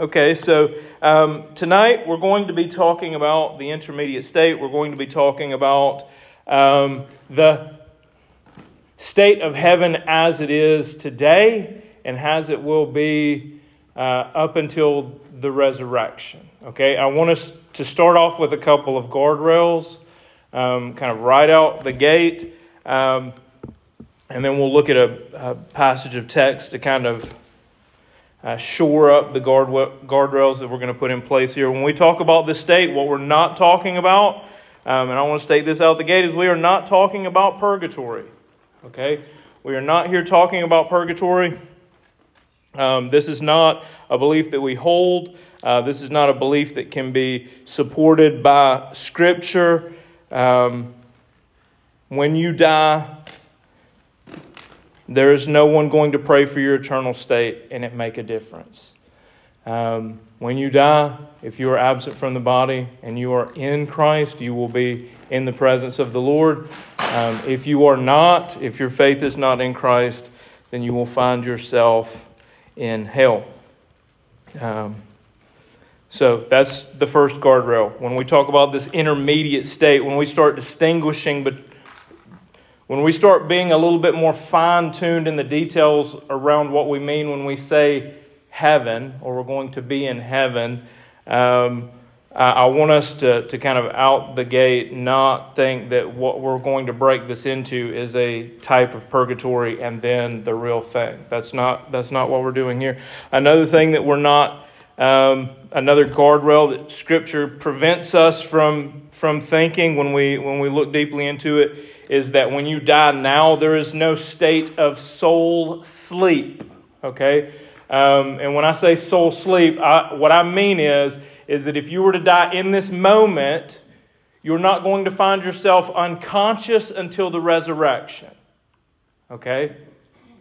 Okay, so um, tonight we're going to be talking about the intermediate state. We're going to be talking about um, the state of heaven as it is today and as it will be uh, up until the resurrection. Okay, I want us to start off with a couple of guardrails, um, kind of right out the gate, um, and then we'll look at a, a passage of text to kind of uh, shore up the guard, guardrails that we're going to put in place here. When we talk about the state, what we're not talking about, um, and I want to state this out the gate, is we are not talking about purgatory. Okay? We are not here talking about purgatory. Um, this is not a belief that we hold. Uh, this is not a belief that can be supported by Scripture. Um, when you die, there is no one going to pray for your eternal state and it make a difference. Um, when you die, if you are absent from the body and you are in Christ, you will be in the presence of the Lord. Um, if you are not, if your faith is not in Christ, then you will find yourself in hell. Um, so that's the first guardrail. When we talk about this intermediate state, when we start distinguishing when we start being a little bit more fine tuned in the details around what we mean when we say heaven, or we're going to be in heaven, um, I want us to, to kind of out the gate not think that what we're going to break this into is a type of purgatory and then the real thing. That's not, that's not what we're doing here. Another thing that we're not, um, another guardrail that Scripture prevents us from, from thinking when we, when we look deeply into it is that when you die now, there is no state of soul sleep. Okay? Um, and when I say soul sleep, I, what I mean is, is that if you were to die in this moment, you're not going to find yourself unconscious until the resurrection. Okay?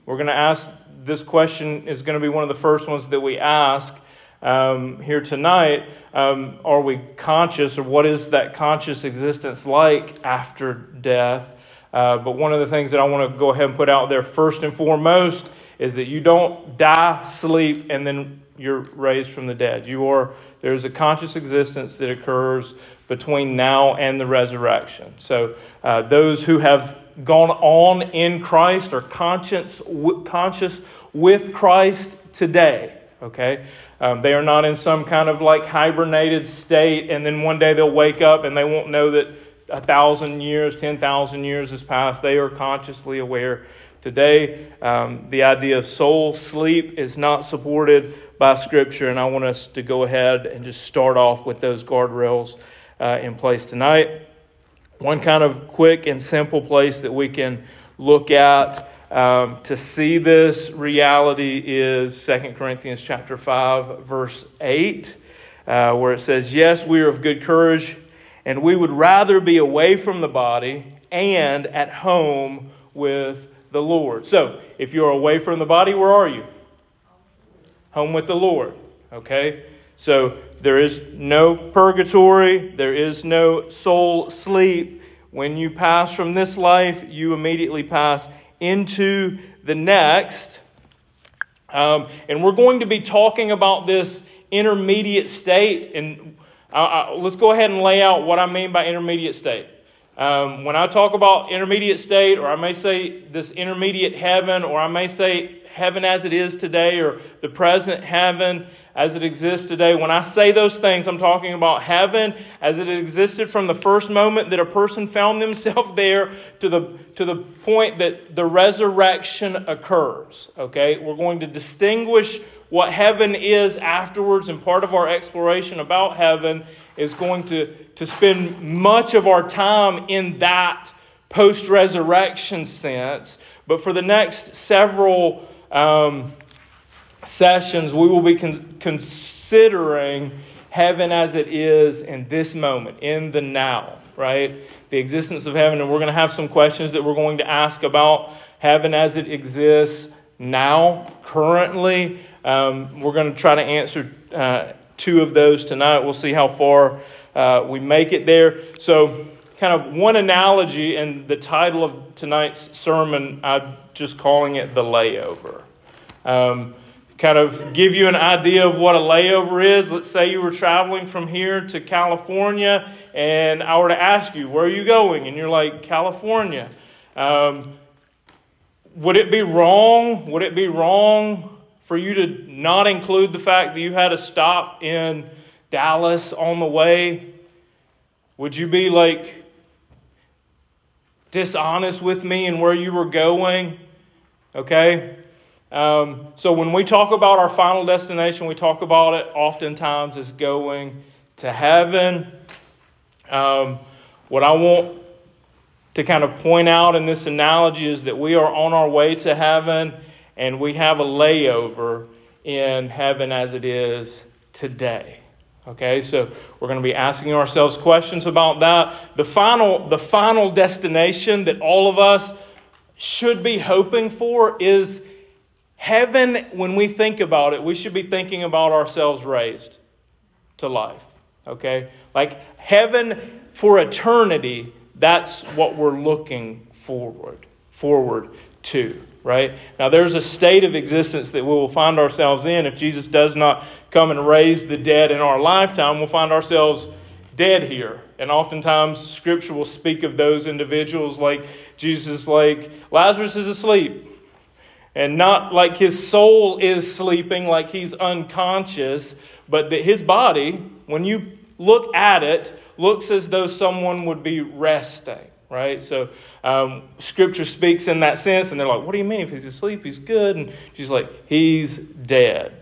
We're going to ask this question, is going to be one of the first ones that we ask um, here tonight. Um, are we conscious, or what is that conscious existence like after death? Uh, but one of the things that I want to go ahead and put out there first and foremost is that you don't die, sleep, and then you're raised from the dead. You are there's a conscious existence that occurs between now and the resurrection. So uh, those who have gone on in Christ are conscious conscious with Christ today. Okay, um, they are not in some kind of like hibernated state, and then one day they'll wake up and they won't know that a thousand years, ten thousand years has passed. They are consciously aware. Today, um, the idea of soul sleep is not supported by Scripture, and I want us to go ahead and just start off with those guardrails uh, in place tonight. One kind of quick and simple place that we can look at um, to see this reality is 2 Corinthians chapter 5, verse 8, uh, where it says, Yes, we are of good courage and we would rather be away from the body and at home with the Lord. So, if you're away from the body, where are you? Home with the Lord. Okay? So, there is no purgatory, there is no soul sleep. When you pass from this life, you immediately pass into the next. Um, and we're going to be talking about this intermediate state. And let's go ahead and lay out what I mean by intermediate state. Um, when I talk about intermediate state, or I may say this intermediate heaven, or I may say heaven as it is today, or the present heaven as it exists today, when I say those things, I'm talking about heaven as it existed from the first moment that a person found themselves there to the, to the point that the resurrection occurs. Okay? We're going to distinguish what heaven is afterwards, and part of our exploration about heaven is going to, to spend much of our time in that post resurrection sense. But for the next several um, sessions, we will be con- considering heaven as it is in this moment, in the now, right? The existence of heaven. And we're going to have some questions that we're going to ask about heaven as it exists now, currently. Um, we're going to try to answer uh, two of those tonight. We'll see how far uh, we make it there. So, kind of one analogy, and the title of tonight's sermon, I'm just calling it the layover. Because kind of give you an idea of what a layover is, let's say you were traveling from here to California, and I were to ask you, where are you going? And you're like, California. Um, would it be wrong? Would it be wrong for you to not include the fact that you had a stop in Dallas on the way? Would you be like dishonest with me and where you were going? Okay? Um, so when we talk about our final destination, we talk about it oftentimes as going to heaven. Um, what I want to kind of point out in this analogy is that we are on our way to heaven and we have a layover in heaven as it is today. Okay, so we're going to be asking ourselves questions about that. The final, the final destination that all of us should be hoping for is Heaven, when we think about it, we should be thinking about ourselves raised to life. Okay? Like heaven for eternity, that's what we're looking forward forward to, right? Now there's a state of existence that we will find ourselves in if Jesus does not come and raise the dead in our lifetime, we'll find ourselves dead here. And oftentimes scripture will speak of those individuals like Jesus like Lazarus is asleep and not like his soul is sleeping, like he's unconscious, but that his body, when you look at it, looks as though someone would be resting, right? So um, Scripture speaks in that sense, and they're like, "What do you mean? If he's asleep, he's good?" And she's like, "He's dead,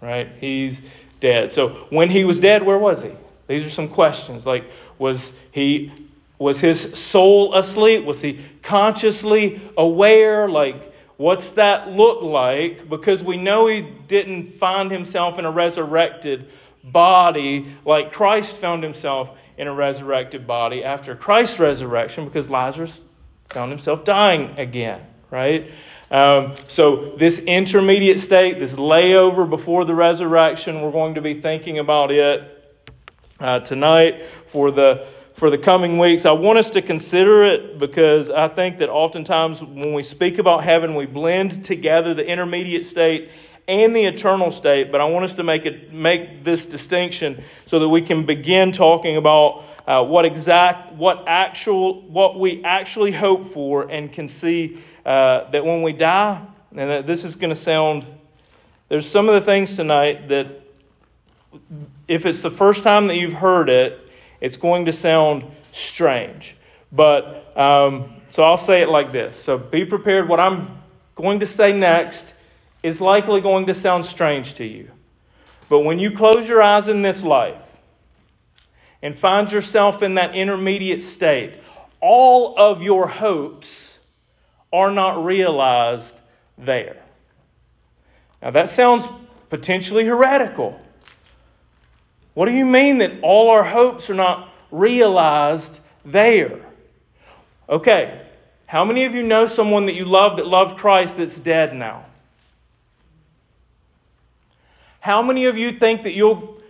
right? He's dead." So when he was dead, where was he? These are some questions. Like, was he was his soul asleep? Was he consciously aware? Like What's that look like? Because we know he didn't find himself in a resurrected body like Christ found himself in a resurrected body after Christ's resurrection because Lazarus found himself dying again, right? Um, so, this intermediate state, this layover before the resurrection, we're going to be thinking about it uh, tonight for the for the coming weeks. I want us to consider it because I think that oftentimes when we speak about heaven, we blend together the intermediate state and the eternal state. But I want us to make it make this distinction so that we can begin talking about uh, what exact, what actual, what we actually hope for, and can see uh, that when we die, and this is going to sound. There's some of the things tonight that, if it's the first time that you've heard it, it's going to sound strange. But, um, so I'll say it like this. So be prepared. What I'm going to say next is likely going to sound strange to you. But when you close your eyes in this life and find yourself in that intermediate state, all of your hopes are not realized there. Now, that sounds potentially heretical. What do you mean that all our hopes are not realized there? Okay, how many of you know someone that you love that loved Christ that's dead now? How many of you think that you'll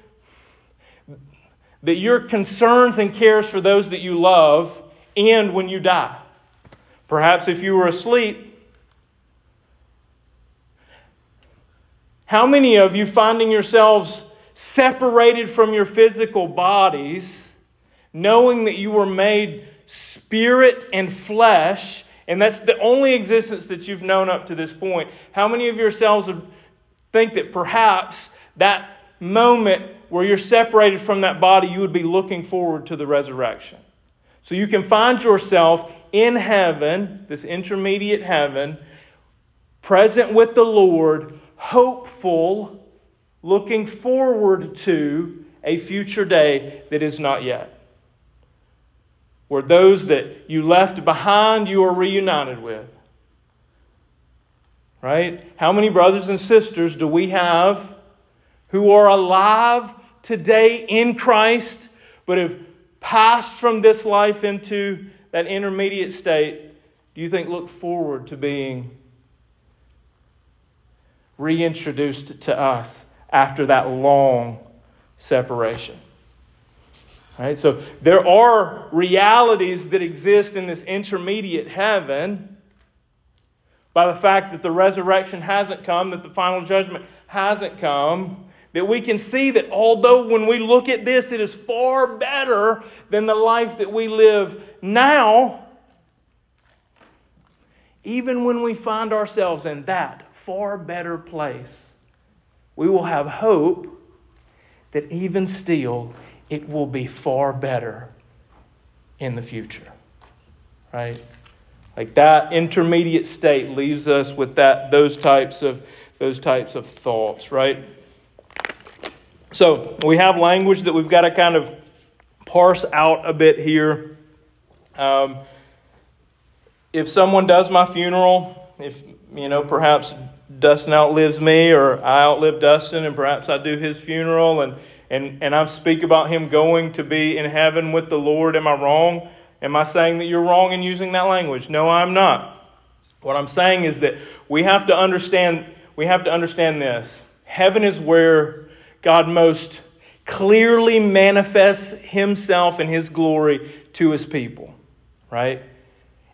that your concerns and cares for those that you love end when you die? Perhaps if you were asleep, how many of you finding yourselves separated from your physical bodies, knowing that you were made spirit and flesh, and that's the only existence that you've known up to this point. How many of yourselves think that perhaps that moment where you're separated from that body, you would be looking forward to the resurrection? So you can find yourself in heaven, this intermediate heaven, present with the Lord, hopeful looking forward to a future day that is not yet. Where those that you left behind you are reunited with. Right? How many brothers and sisters do we have who are alive today in Christ but have passed from this life into that intermediate state? Do you think look forward to being reintroduced to us after that long separation. Right? So there are realities that exist in this intermediate heaven by the fact that the resurrection hasn't come, that the final judgment hasn't come, that we can see that although when we look at this, it is far better than the life that we live now, even when we find ourselves in that far better place, we will have hope that even still it will be far better in the future. Right? Like that intermediate state leaves us with that those types of those types of thoughts, right? So we have language that we've got to kind of parse out a bit here. Um, if someone does my funeral, if you know, perhaps Dustin outlives me or I outlive Dustin and perhaps I do his funeral and, and, and I speak about him going to be in heaven with the Lord, am I wrong? Am I saying that you're wrong in using that language? No, I'm not. What I'm saying is that we have to understand we have to understand this. Heaven is where God most clearly manifests himself and his glory to his people, right?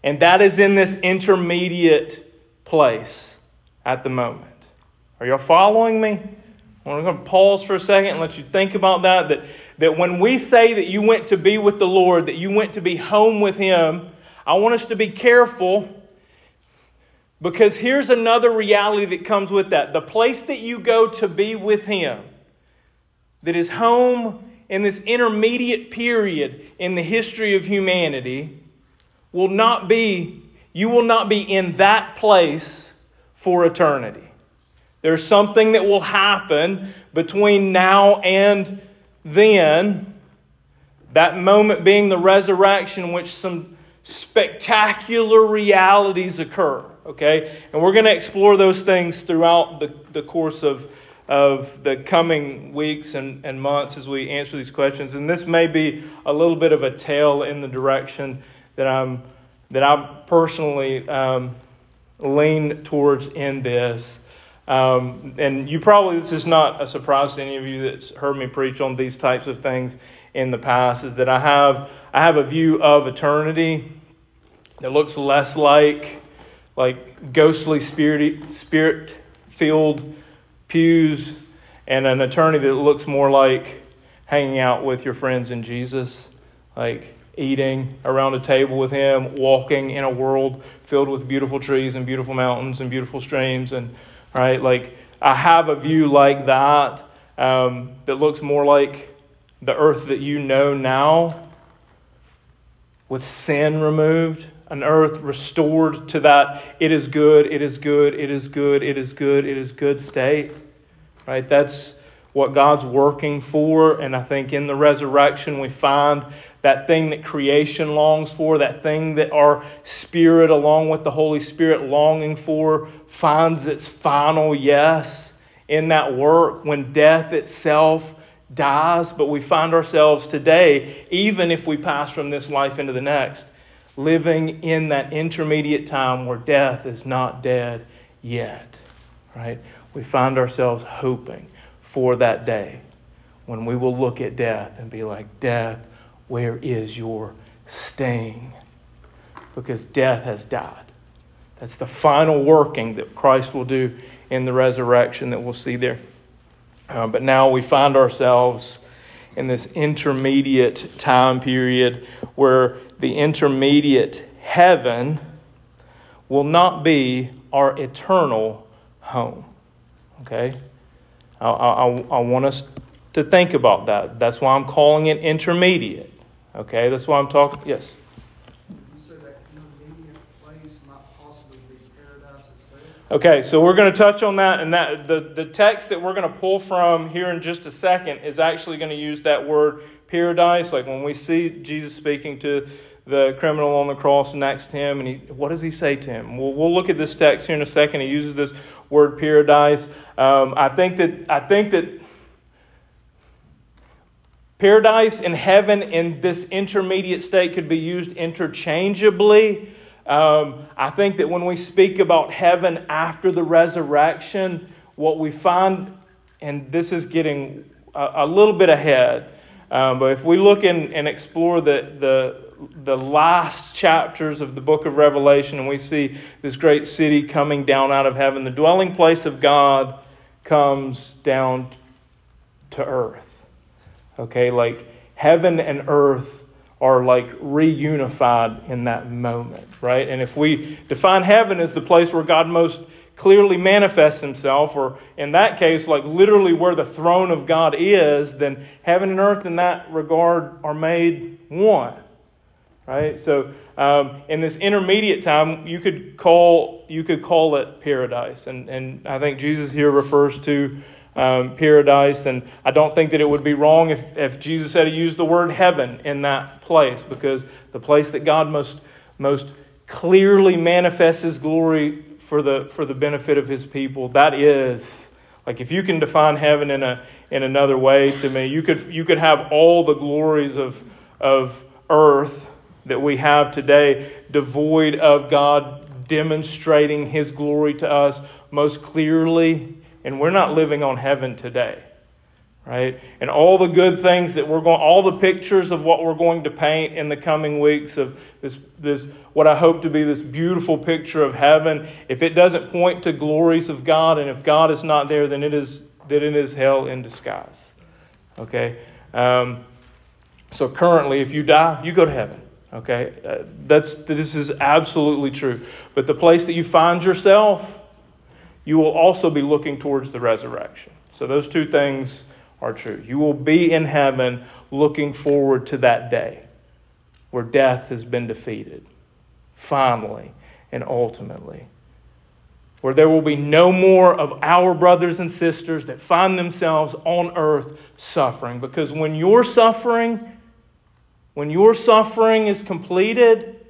And that is in this intermediate place at the moment. Are y'all following me? I'm going to pause for a second and let you think about that. That, that when we say that you went to be with the Lord, that you went to be home with Him, I want us to be careful because here's another reality that comes with that. The place that you go to be with Him, that is home in this intermediate period in the history of humanity, will not be, you will not be in that place for eternity. There's something that will happen between now and then, that moment being the resurrection, in which some spectacular realities occur. Okay? And we're going to explore those things throughout the, the course of, of the coming weeks and, and months as we answer these questions. And this may be a little bit of a tale in the direction that I'm that I personally um, lean towards in this. Um, and you probably, this is not a surprise to any of you that's heard me preach on these types of things in the past, is that I have, I have a view of eternity that looks less like, like ghostly spirit, spirit filled pews and an eternity that looks more like hanging out with your friends in Jesus. Like, eating around a table with him, walking in a world filled with beautiful trees and beautiful mountains and beautiful streams and right? Like, I have a view like that um, that looks more like the earth that you know now with sin removed, an earth restored to that it is good, it is good, it is good, it is good, it is good state. Right? That's what God's working for. And I think in the resurrection we find that thing that creation longs for, that thing that our spirit, along with the Holy Spirit, longing for, finds its final yes in that work when death itself dies. But we find ourselves today, even if we pass from this life into the next, living in that intermediate time where death is not dead yet. Right? We find ourselves hoping for that day when we will look at death and be like, Death, where is your sting? Because death has died. That's the final working that Christ will do in the resurrection that we'll see there. Uh, but now we find ourselves in this intermediate time period where the intermediate heaven will not be our eternal home. Okay? I, I, I want us to think about that. That's why I'm calling it intermediate. Okay, that's why I'm talking. Yes. Okay, so we're going to touch on that, and that the, the text that we're going to pull from here in just a second is actually going to use that word paradise. Like when we see Jesus speaking to the criminal on the cross next to him, and he, what does he say to him? We'll, we'll look at this text here in a second. He uses this word paradise. Um, I think that I think that Paradise and heaven in this intermediate state could be used interchangeably. Um, I think that when we speak about heaven after the resurrection, what we find, and this is getting a, a little bit ahead, um, but if we look in, and explore the, the, the last chapters of the book of Revelation, and we see this great city coming down out of heaven, the dwelling place of God comes down to earth. Okay, like heaven and earth are like reunified in that moment, right? And if we define heaven as the place where God most clearly manifests himself, or in that case, like literally where the throne of God is, then heaven and earth in that regard are made one. Right? So um, in this intermediate time, you could call you could call it paradise, and and I think Jesus here refers to um, paradise, and I don't think that it would be wrong if if Jesus had to use the word heaven in that place, because the place that God most most clearly manifests His glory for the for the benefit of his people. That is like if you can define heaven in a in another way to me, you could you could have all the glories of of earth that we have today devoid of God demonstrating his glory to us most clearly and we're not living on heaven today right? And all the good things that we're going, all the pictures of what we're going to paint in the coming weeks of this, this, what I hope to be this beautiful picture of heaven. If it doesn't point to glories of God, and if God is not there, then it is, then it is hell in disguise. Okay. Um, so currently, if you die, you go to heaven. Okay, uh, that's this is absolutely true. But the place that you find yourself, you will also be looking towards the resurrection. So those two things are true. You will be in heaven looking forward to that day where death has been defeated, finally and ultimately. Where there will be no more of our brothers and sisters that find themselves on earth suffering. Because when your suffering, when your suffering is completed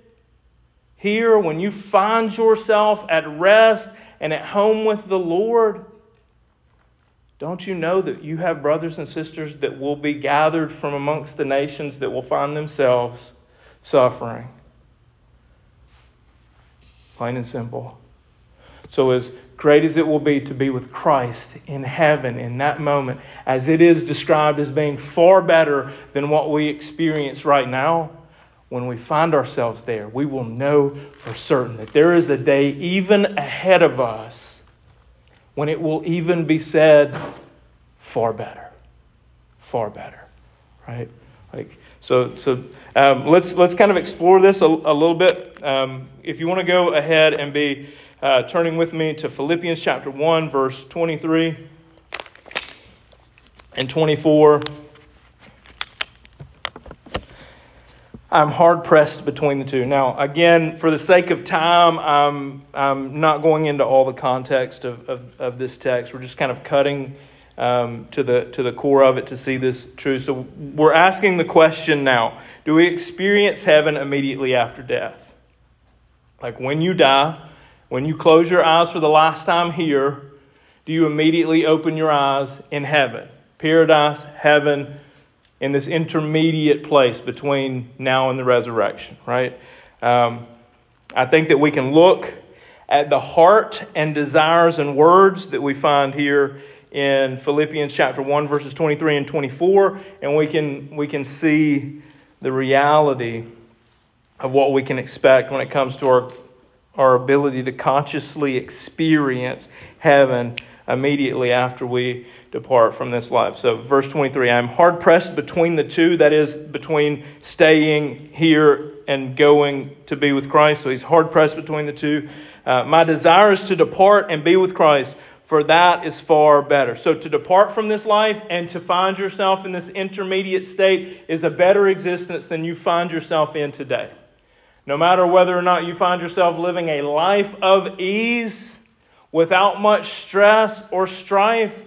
here, when you find yourself at rest and at home with the Lord, don't you know that you have brothers and sisters that will be gathered from amongst the nations that will find themselves suffering? Plain and simple. So, as great as it will be to be with Christ in heaven in that moment, as it is described as being far better than what we experience right now, when we find ourselves there, we will know for certain that there is a day even ahead of us when it will even be said far better, far better, right? Like so, so um, let's let's kind of explore this a, a little bit. Um, if you want to go ahead and be uh, turning with me to Philippians chapter one, verse twenty-three and twenty-four. I'm hard pressed between the two. Now, again, for the sake of time, I'm, I'm not going into all the context of, of, of this text. We're just kind of cutting um, to, the, to the core of it to see this true. So we're asking the question now do we experience heaven immediately after death? Like when you die, when you close your eyes for the last time here, do you immediately open your eyes in heaven? Paradise, heaven, in this intermediate place between now and the resurrection, right? Um, I think that we can look at the heart and desires and words that we find here in Philippians chapter 1 verses 23 and 24 and we can we can see the reality of what we can expect when it comes to our our ability to consciously experience heaven immediately after we depart from this life. So, verse 23 I am hard pressed between the two, that is, between staying here and going to be with Christ. So, he's hard pressed between the two. Uh, my desire is to depart and be with Christ, for that is far better. So, to depart from this life and to find yourself in this intermediate state is a better existence than you find yourself in today. No matter whether or not you find yourself living a life of ease without much stress or strife,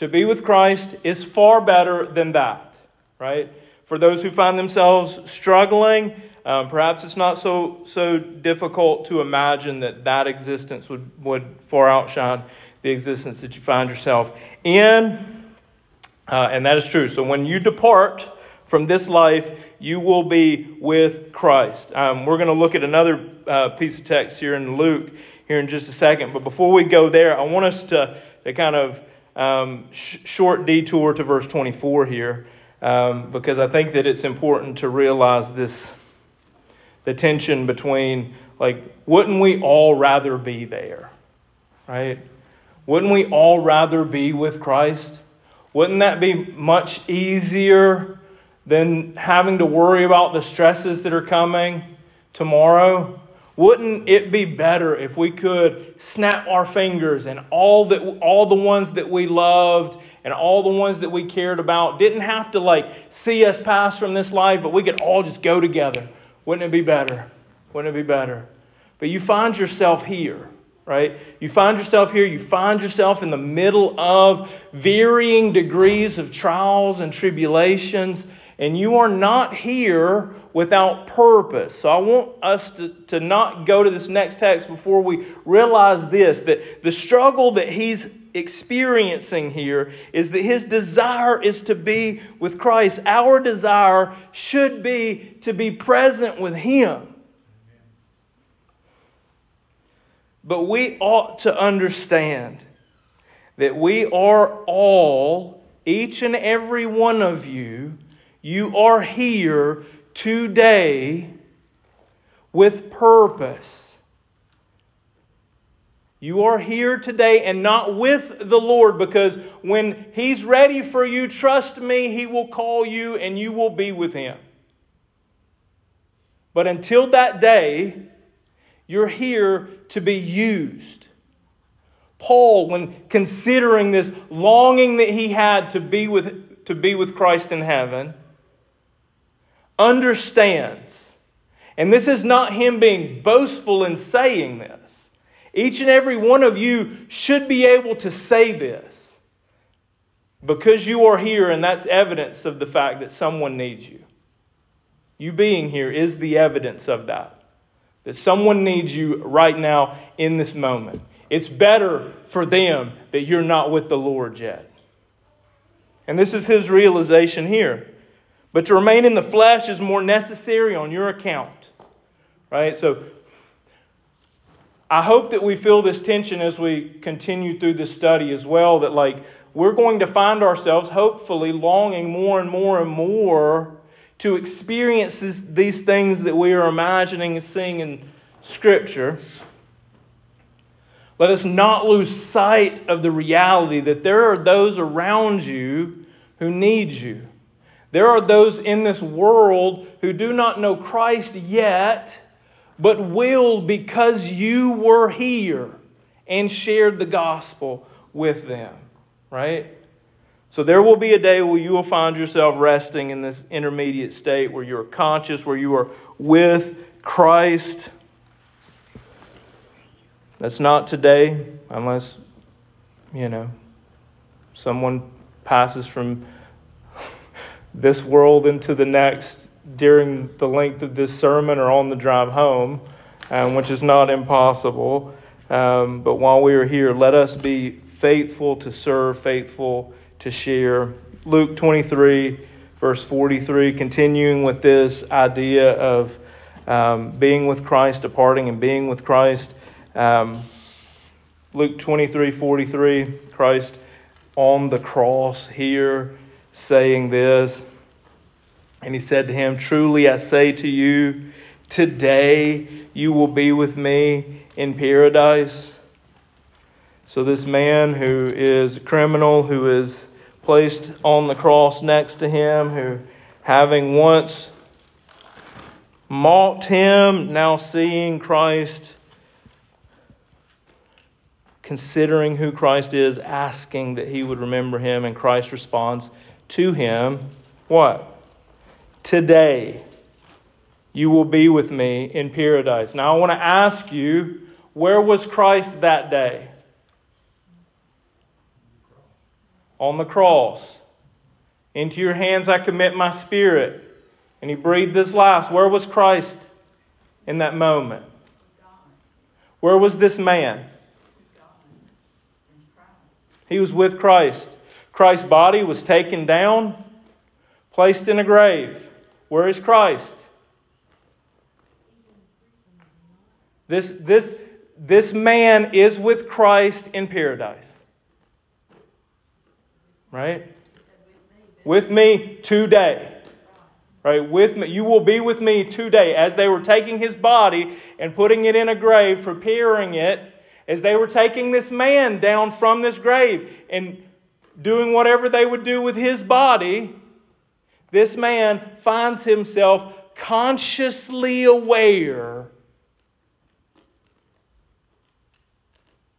to be with Christ is far better than that, right? For those who find themselves struggling, um, perhaps it's not so so difficult to imagine that that existence would would far outshine the existence that you find yourself in, uh, and that is true. So when you depart from this life, you will be with Christ. Um, we're going to look at another uh, piece of text here in Luke here in just a second, but before we go there, I want us to to kind of um, sh- short detour to verse 24 here um, because I think that it's important to realize this the tension between like wouldn't we all rather be there right Wouldn't we all rather be with Christ? Wouldn't that be much easier than having to worry about the stresses that are coming tomorrow? Wouldn't it be better if we could snap our fingers and all that all the ones that we loved and all the ones that we cared about didn't have to like see us pass from this life, but we could all just go together. Wouldn't it be better? Wouldn't it be better? But you find yourself here, right? You find yourself here, you find yourself in the middle of varying degrees of trials and tribulations, and you are not here without purpose. So I want us to, to not go to this next text before we realize this that the struggle that he's experiencing here is that his desire is to be with Christ. Our desire should be to be present with him. But we ought to understand that we are all, each and every one of you, you are here today with purpose. You are here today and not with the Lord because when He's ready for you, trust me, He will call you and you will be with Him. But until that day, you're here to be used. Paul, when considering this longing that he had to be with, to be with Christ in heaven, understands, and this is not him being boastful in saying this each and every one of you should be able to say this because you are here, and that's evidence of the fact that someone needs you. You being here is the evidence of that. That someone needs you right now in this moment. It's better for them that you're not with the Lord yet. And this is his realization here. But to remain in the flesh is more necessary on your account. Right? So I hope that we feel this tension as we continue through this study as well, that like we're going to find ourselves hopefully longing more and more and more to experience this, these things that we are imagining and seeing in Scripture. Let us not lose sight of the reality that there are those around you who need you. There are those in this world who do not know Christ yet but will because you were here and shared the gospel with them. Right? So there will be a day where you will find yourself resting in this intermediate state where you're conscious, where you are with Christ. That's not today, unless, you know, someone passes from this world into the next during the length of this sermon or on the drive home, um, which is not impossible. Um, but while we are here, let us be faithful to serve, faithful to share. Luke 23, verse 43, continuing with this idea of um, being with Christ, departing and being with Christ. Um, Luke 23, 43, Christ on the cross here saying this. And he said to him, Truly I say to you, today you will be with me in paradise. So, this man who is a criminal, who is placed on the cross next to him, who, having once mocked him, now seeing Christ, considering who Christ is, asking that he would remember him, and Christ responds to him, What? Today, you will be with me in paradise. Now, I want to ask you, where was Christ that day? On the cross. Into your hands I commit my spirit. And he breathed his last. Where was Christ in that moment? Where was this man? He was with Christ. Christ's body was taken down, placed in a grave. Where is Christ? This, this, this man is with Christ in paradise. Right? With me today. Right? With me. You will be with me today. As they were taking his body and putting it in a grave, preparing it, as they were taking this man down from this grave and doing whatever they would do with his body, this man finds himself consciously aware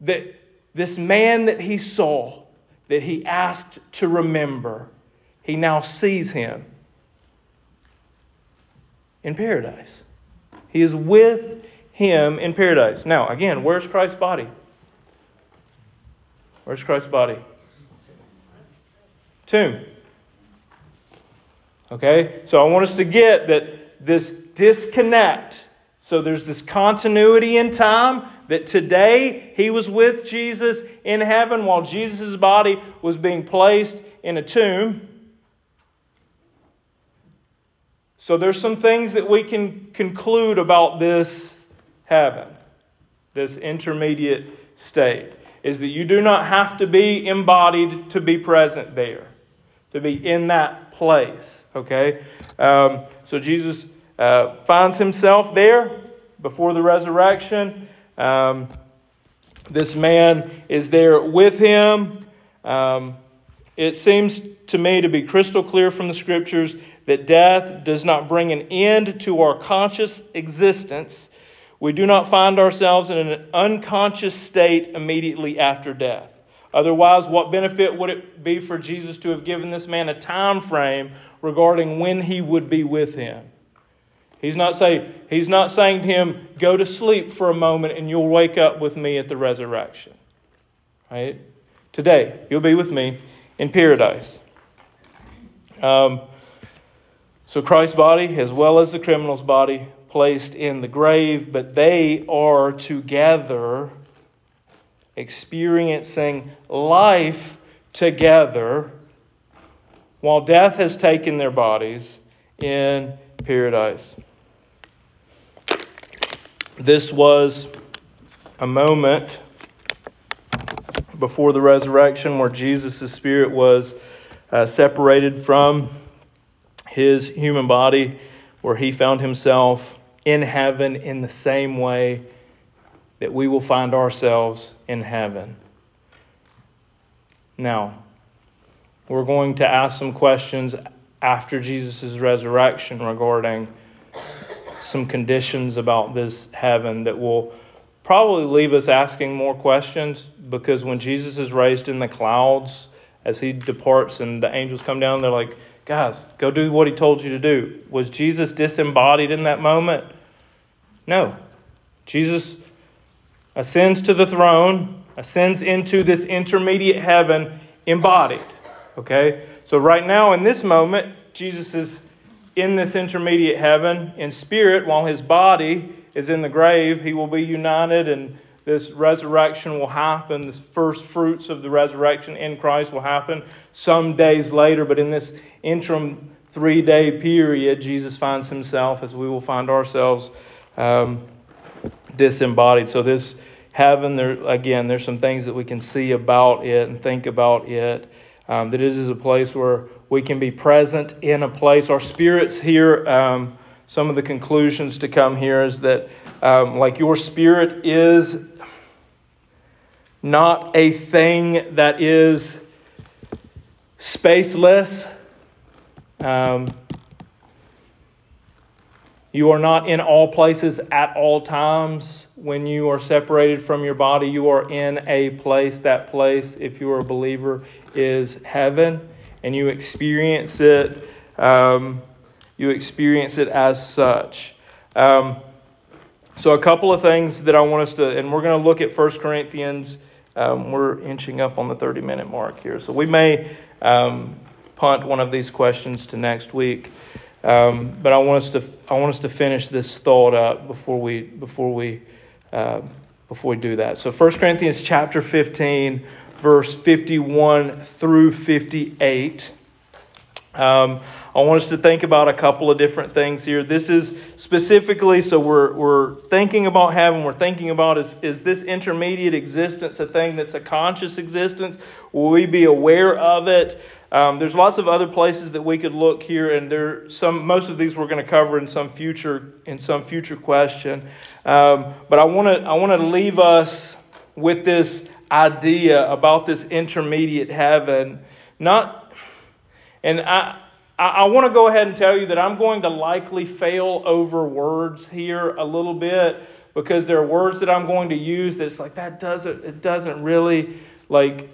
that this man that he saw, that he asked to remember, he now sees him in paradise. He is with him in paradise. Now, again, where's Christ's body? Where's Christ's body? Tomb. Okay? So I want us to get that this disconnect. So there's this continuity in time that today he was with Jesus in heaven while Jesus' body was being placed in a tomb. So there's some things that we can conclude about this heaven, this intermediate state, is that you do not have to be embodied to be present there, to be in that place. Okay? Um, so Jesus uh, finds himself there before the resurrection. Um, this man is there with him. Um, it seems to me to be crystal clear from the scriptures that death does not bring an end to our conscious existence. We do not find ourselves in an unconscious state immediately after death. Otherwise, what benefit would it be for Jesus to have given this man a time frame regarding when he would be with him? He's not, say, he's not saying to him, Go to sleep for a moment and you'll wake up with me at the resurrection. Right? Today, you'll be with me in paradise. Um, so Christ's body, as well as the criminal's body, placed in the grave, but they are together experiencing life together while death has taken their bodies in paradise. This was a moment before the resurrection where Jesus' spirit was uh, separated from his human body, where he found himself in heaven in the same way that we will find ourselves in heaven. Now, we're going to ask some questions after Jesus' resurrection regarding some conditions about this heaven that will probably leave us asking more questions because when Jesus is raised in the clouds, as he departs and the angels come down, they're like, guys, go do what he told you to do. Was Jesus disembodied in that moment? No. Jesus ascends to the throne, ascends into this intermediate heaven embodied. Okay? So, right now, in this moment, Jesus is in this intermediate heaven in spirit, while his body is in the grave. He will be united, and this resurrection will happen. The first fruits of the resurrection in Christ will happen some days later, but in this interim three day period, Jesus finds himself, as we will find ourselves, um, disembodied. So, this heaven, there again, there's some things that we can see about it and think about it. Um, that it is a place where we can be present in a place. Our spirits here, um, some of the conclusions to come here is that, um, like, your spirit is not a thing that is spaceless. Um, you are not in all places at all times. When you are separated from your body, you are in a place. That place, if you are a believer, is heaven and you experience it, um, you experience it as such. Um, so, a couple of things that I want us to, and we're going to look at 1 Corinthians. Um, we're inching up on the 30 minute mark here. So, we may um, punt one of these questions to next week. Um, but I want us to I want us to finish this thought up before we before we uh, before we do that. So 1 Corinthians chapter 15 verse 51 through 58. Um, I want us to think about a couple of different things here. This is specifically, so we're, we're thinking about heaven, we're thinking about is, is this intermediate existence a thing that's a conscious existence? Will we be aware of it? Um, there's lots of other places that we could look here, and there some most of these we're going to cover in some future in some future question. Um, but I want to I want to leave us with this idea about this intermediate heaven. Not, and I, I, I want to go ahead and tell you that I'm going to likely fail over words here a little bit because there are words that I'm going to use that's like that doesn't it doesn't really like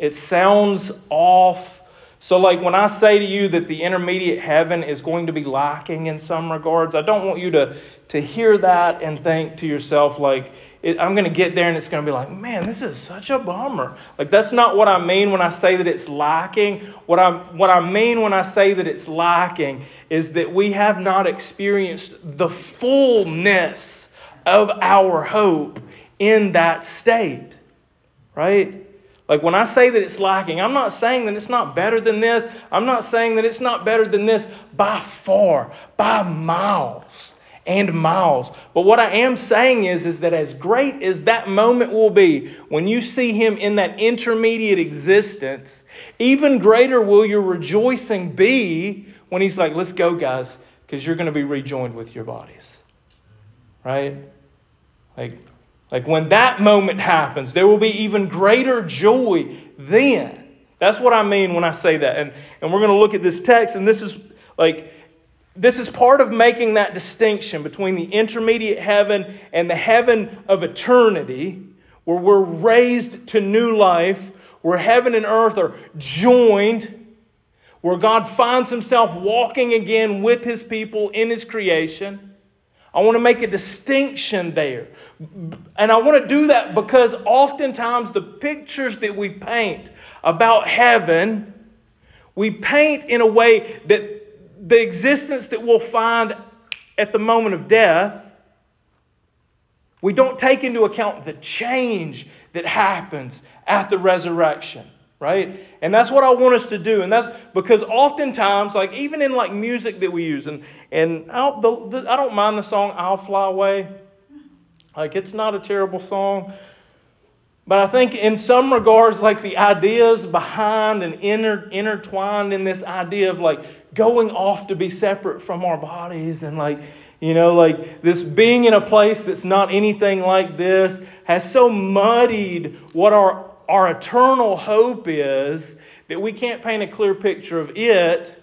it sounds off. So like when I say to you that the intermediate heaven is going to be lacking in some regards, I don't want you to to hear that and think to yourself like it, I'm going to get there and it's going to be like, man, this is such a bummer. Like that's not what I mean when I say that it's lacking. What I what I mean when I say that it's lacking is that we have not experienced the fullness of our hope in that state. Right? Like when I say that it's lacking, I'm not saying that it's not better than this. I'm not saying that it's not better than this by far, by miles and miles. But what I am saying is, is that as great as that moment will be when you see him in that intermediate existence, even greater will your rejoicing be when he's like, let's go, guys, because you're going to be rejoined with your bodies. Right? Like, like when that moment happens, there will be even greater joy then. That's what I mean when I say that. And, and we're going to look at this text, and this is like this is part of making that distinction between the intermediate heaven and the heaven of eternity, where we're raised to new life, where heaven and earth are joined, where God finds himself walking again with his people in his creation. I want to make a distinction there. And I want to do that because oftentimes the pictures that we paint about heaven, we paint in a way that the existence that we'll find at the moment of death, we don't take into account the change that happens at the resurrection, right? And that's what I want us to do. And that's because oftentimes, like even in like music that we use, and and I don't, the, the, I don't mind the song "I'll Fly Away." Like it's not a terrible song, but I think in some regards, like the ideas behind and inter, intertwined in this idea of like going off to be separate from our bodies and like you know like this being in a place that's not anything like this has so muddied what our our eternal hope is that we can't paint a clear picture of it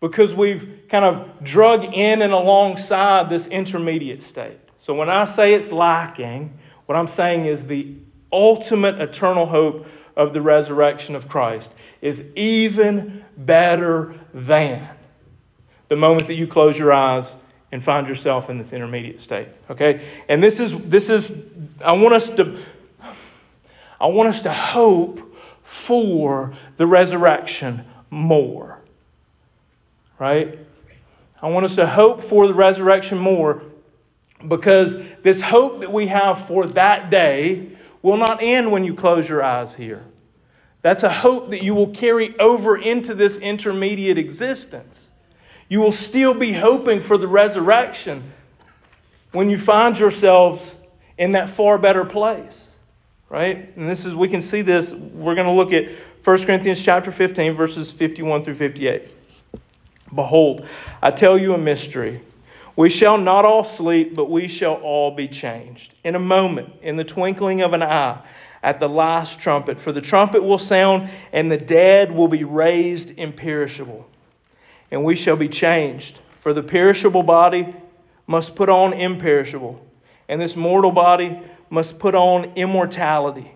because we've kind of drug in and alongside this intermediate state. So when I say it's lacking, what I'm saying is the ultimate eternal hope of the resurrection of Christ is even better than the moment that you close your eyes and find yourself in this intermediate state. Okay? And this is this is I want us to I want us to hope for the resurrection more. Right? I want us to hope for the resurrection more because this hope that we have for that day will not end when you close your eyes here. That's a hope that you will carry over into this intermediate existence. You will still be hoping for the resurrection when you find yourselves in that far better place. Right? And this is we can see this. We're going to look at 1 Corinthians chapter 15 verses 51 through 58. Behold, I tell you a mystery. We shall not all sleep, but we shall all be changed. In a moment, in the twinkling of an eye, at the last trumpet. For the trumpet will sound, and the dead will be raised imperishable, and we shall be changed. For the perishable body must put on imperishable, and this mortal body must put on immortality.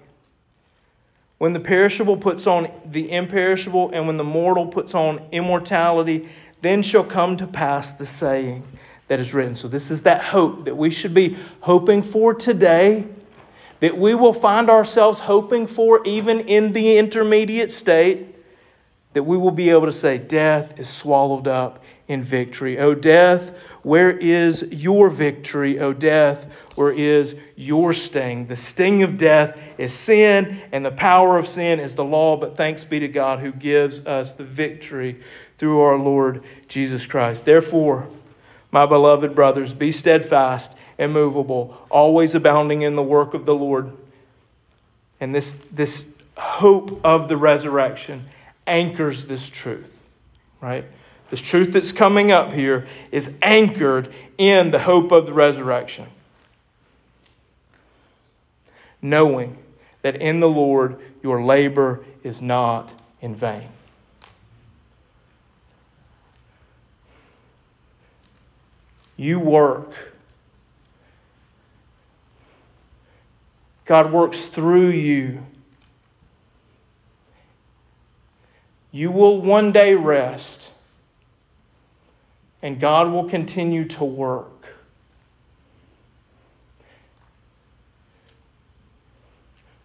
When the perishable puts on the imperishable, and when the mortal puts on immortality, then shall come to pass the saying that is written. So, this is that hope that we should be hoping for today that we will find ourselves hoping for even in the intermediate state, that we will be able to say, Death is swallowed up in victory. O death, where is your victory? O death, where is your sting? The sting of death is sin, and the power of sin is the law. But thanks be to God who gives us the victory through our Lord Jesus Christ. Therefore, my beloved brothers, be steadfast immovable, always abounding in the work of the Lord. And this, this hope of the resurrection anchors this truth, right? This truth that's coming up here is anchored in the hope of the resurrection. knowing that in the Lord your labor is not in vain. You work. God works through you. You will one day rest, and God will continue to work.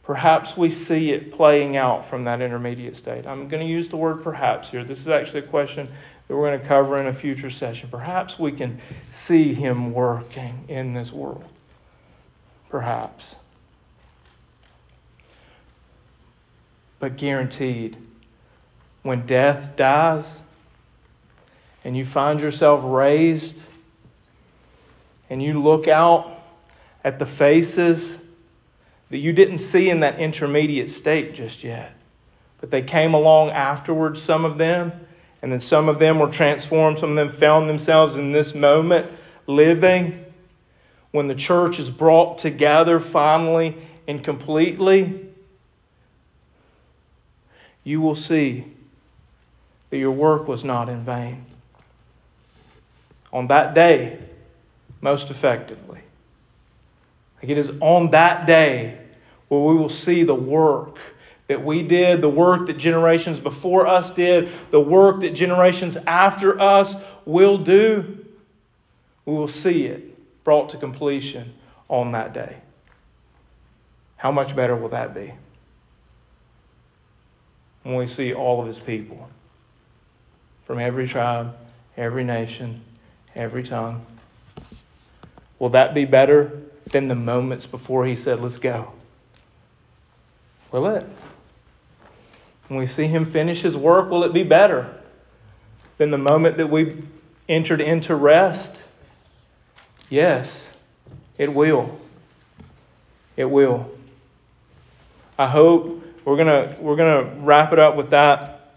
Perhaps we see it playing out from that intermediate state. I'm going to use the word perhaps here. This is actually a question that we're going to cover in a future session. Perhaps we can see Him working in this world. Perhaps. But guaranteed, when death dies and you find yourself raised and you look out at the faces that you didn't see in that intermediate state just yet. But they came along afterwards, some of them, and then some of them were transformed. Some of them found themselves in this moment living when the church is brought together finally and completely. You will see that your work was not in vain. On that day, most effectively. Like it is on that day where we will see the work that we did, the work that generations before us did, the work that generations after us will do. We will see it brought to completion on that day. How much better will that be? When we see all of his people from every tribe, every nation, every tongue. Will that be better than the moments before he said, Let's go? Will it? When we see him finish his work, will it be better than the moment that we entered into rest? Yes, it will. It will. I hope we're gonna we're gonna wrap it up with that.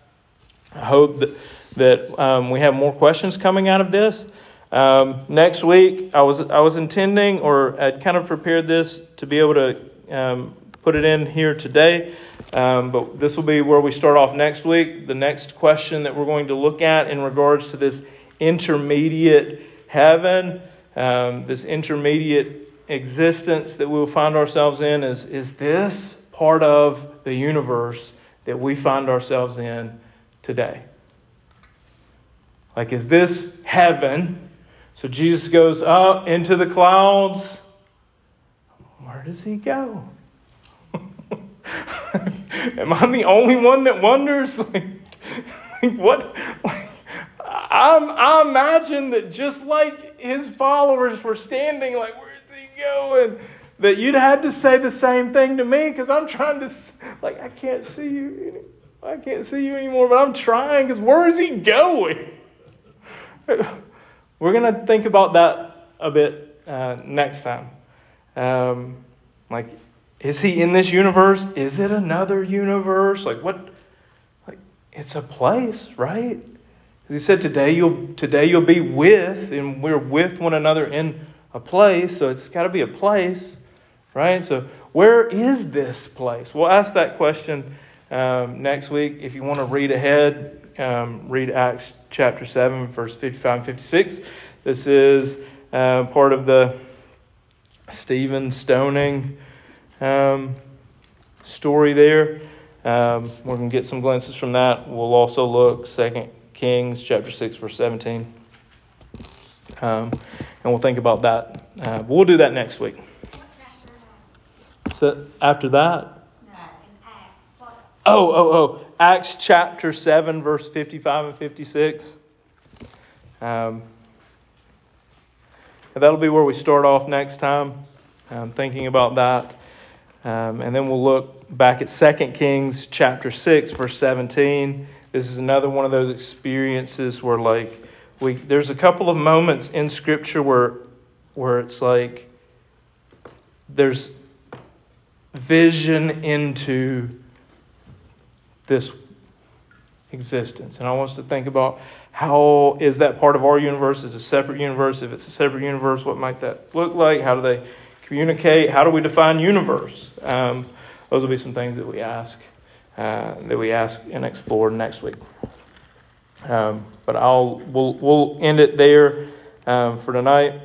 I hope that that um, we have more questions coming out of this. Um, next week, I was I was intending, or I'd kind of prepared this to be able to um, put it in here today. Um, but this will be where we start off next week. The next question that we're going to look at in regards to this intermediate heaven, um, this intermediate existence that we will find ourselves in, is, is this part of the universe that we find ourselves in today? Like, is this heaven? So Jesus goes up into the clouds. Where does he go? Am I the only one that wonders? Like, like what? Like, I, I imagine that just like his followers were standing, like, where's he going? That you'd had to say the same thing to me because I'm trying to, like, I can't see you. I can't see you anymore, but I'm trying because where is he going? We're going to think about that a bit uh, next time. Um, like, is he in this universe? Is it another universe? Like what? Like it's a place, right? He said today you'll today you'll be with, and we're with one another in a place. So it's got to be a place, right? So where is this place? We'll ask that question um, next week. If you want to read ahead, um, read Acts chapter seven, verse fifty-five and fifty-six. This is uh, part of the Stephen stoning um, story there. Um, we're going to get some glimpses from that. We'll also look Second Kings chapter six verse seventeen, um, and we'll think about that. Uh, we'll do that next week. So after that. Oh, oh, oh. Acts chapter 7, verse 55 and 56. Um, and that'll be where we start off next time, um, thinking about that. Um, and then we'll look back at 2 Kings chapter 6, verse 17. This is another one of those experiences where, like, we there's a couple of moments in Scripture where where it's like there's vision into this existence. And I want us to think about how is that part of our universe? Is it a separate universe? If it's a separate universe, what might that look like? How do they communicate? How do we define universe? Um, those will be some things that we ask uh, that we ask and explore next week. Um, but I'll we'll we'll end it there um, for tonight.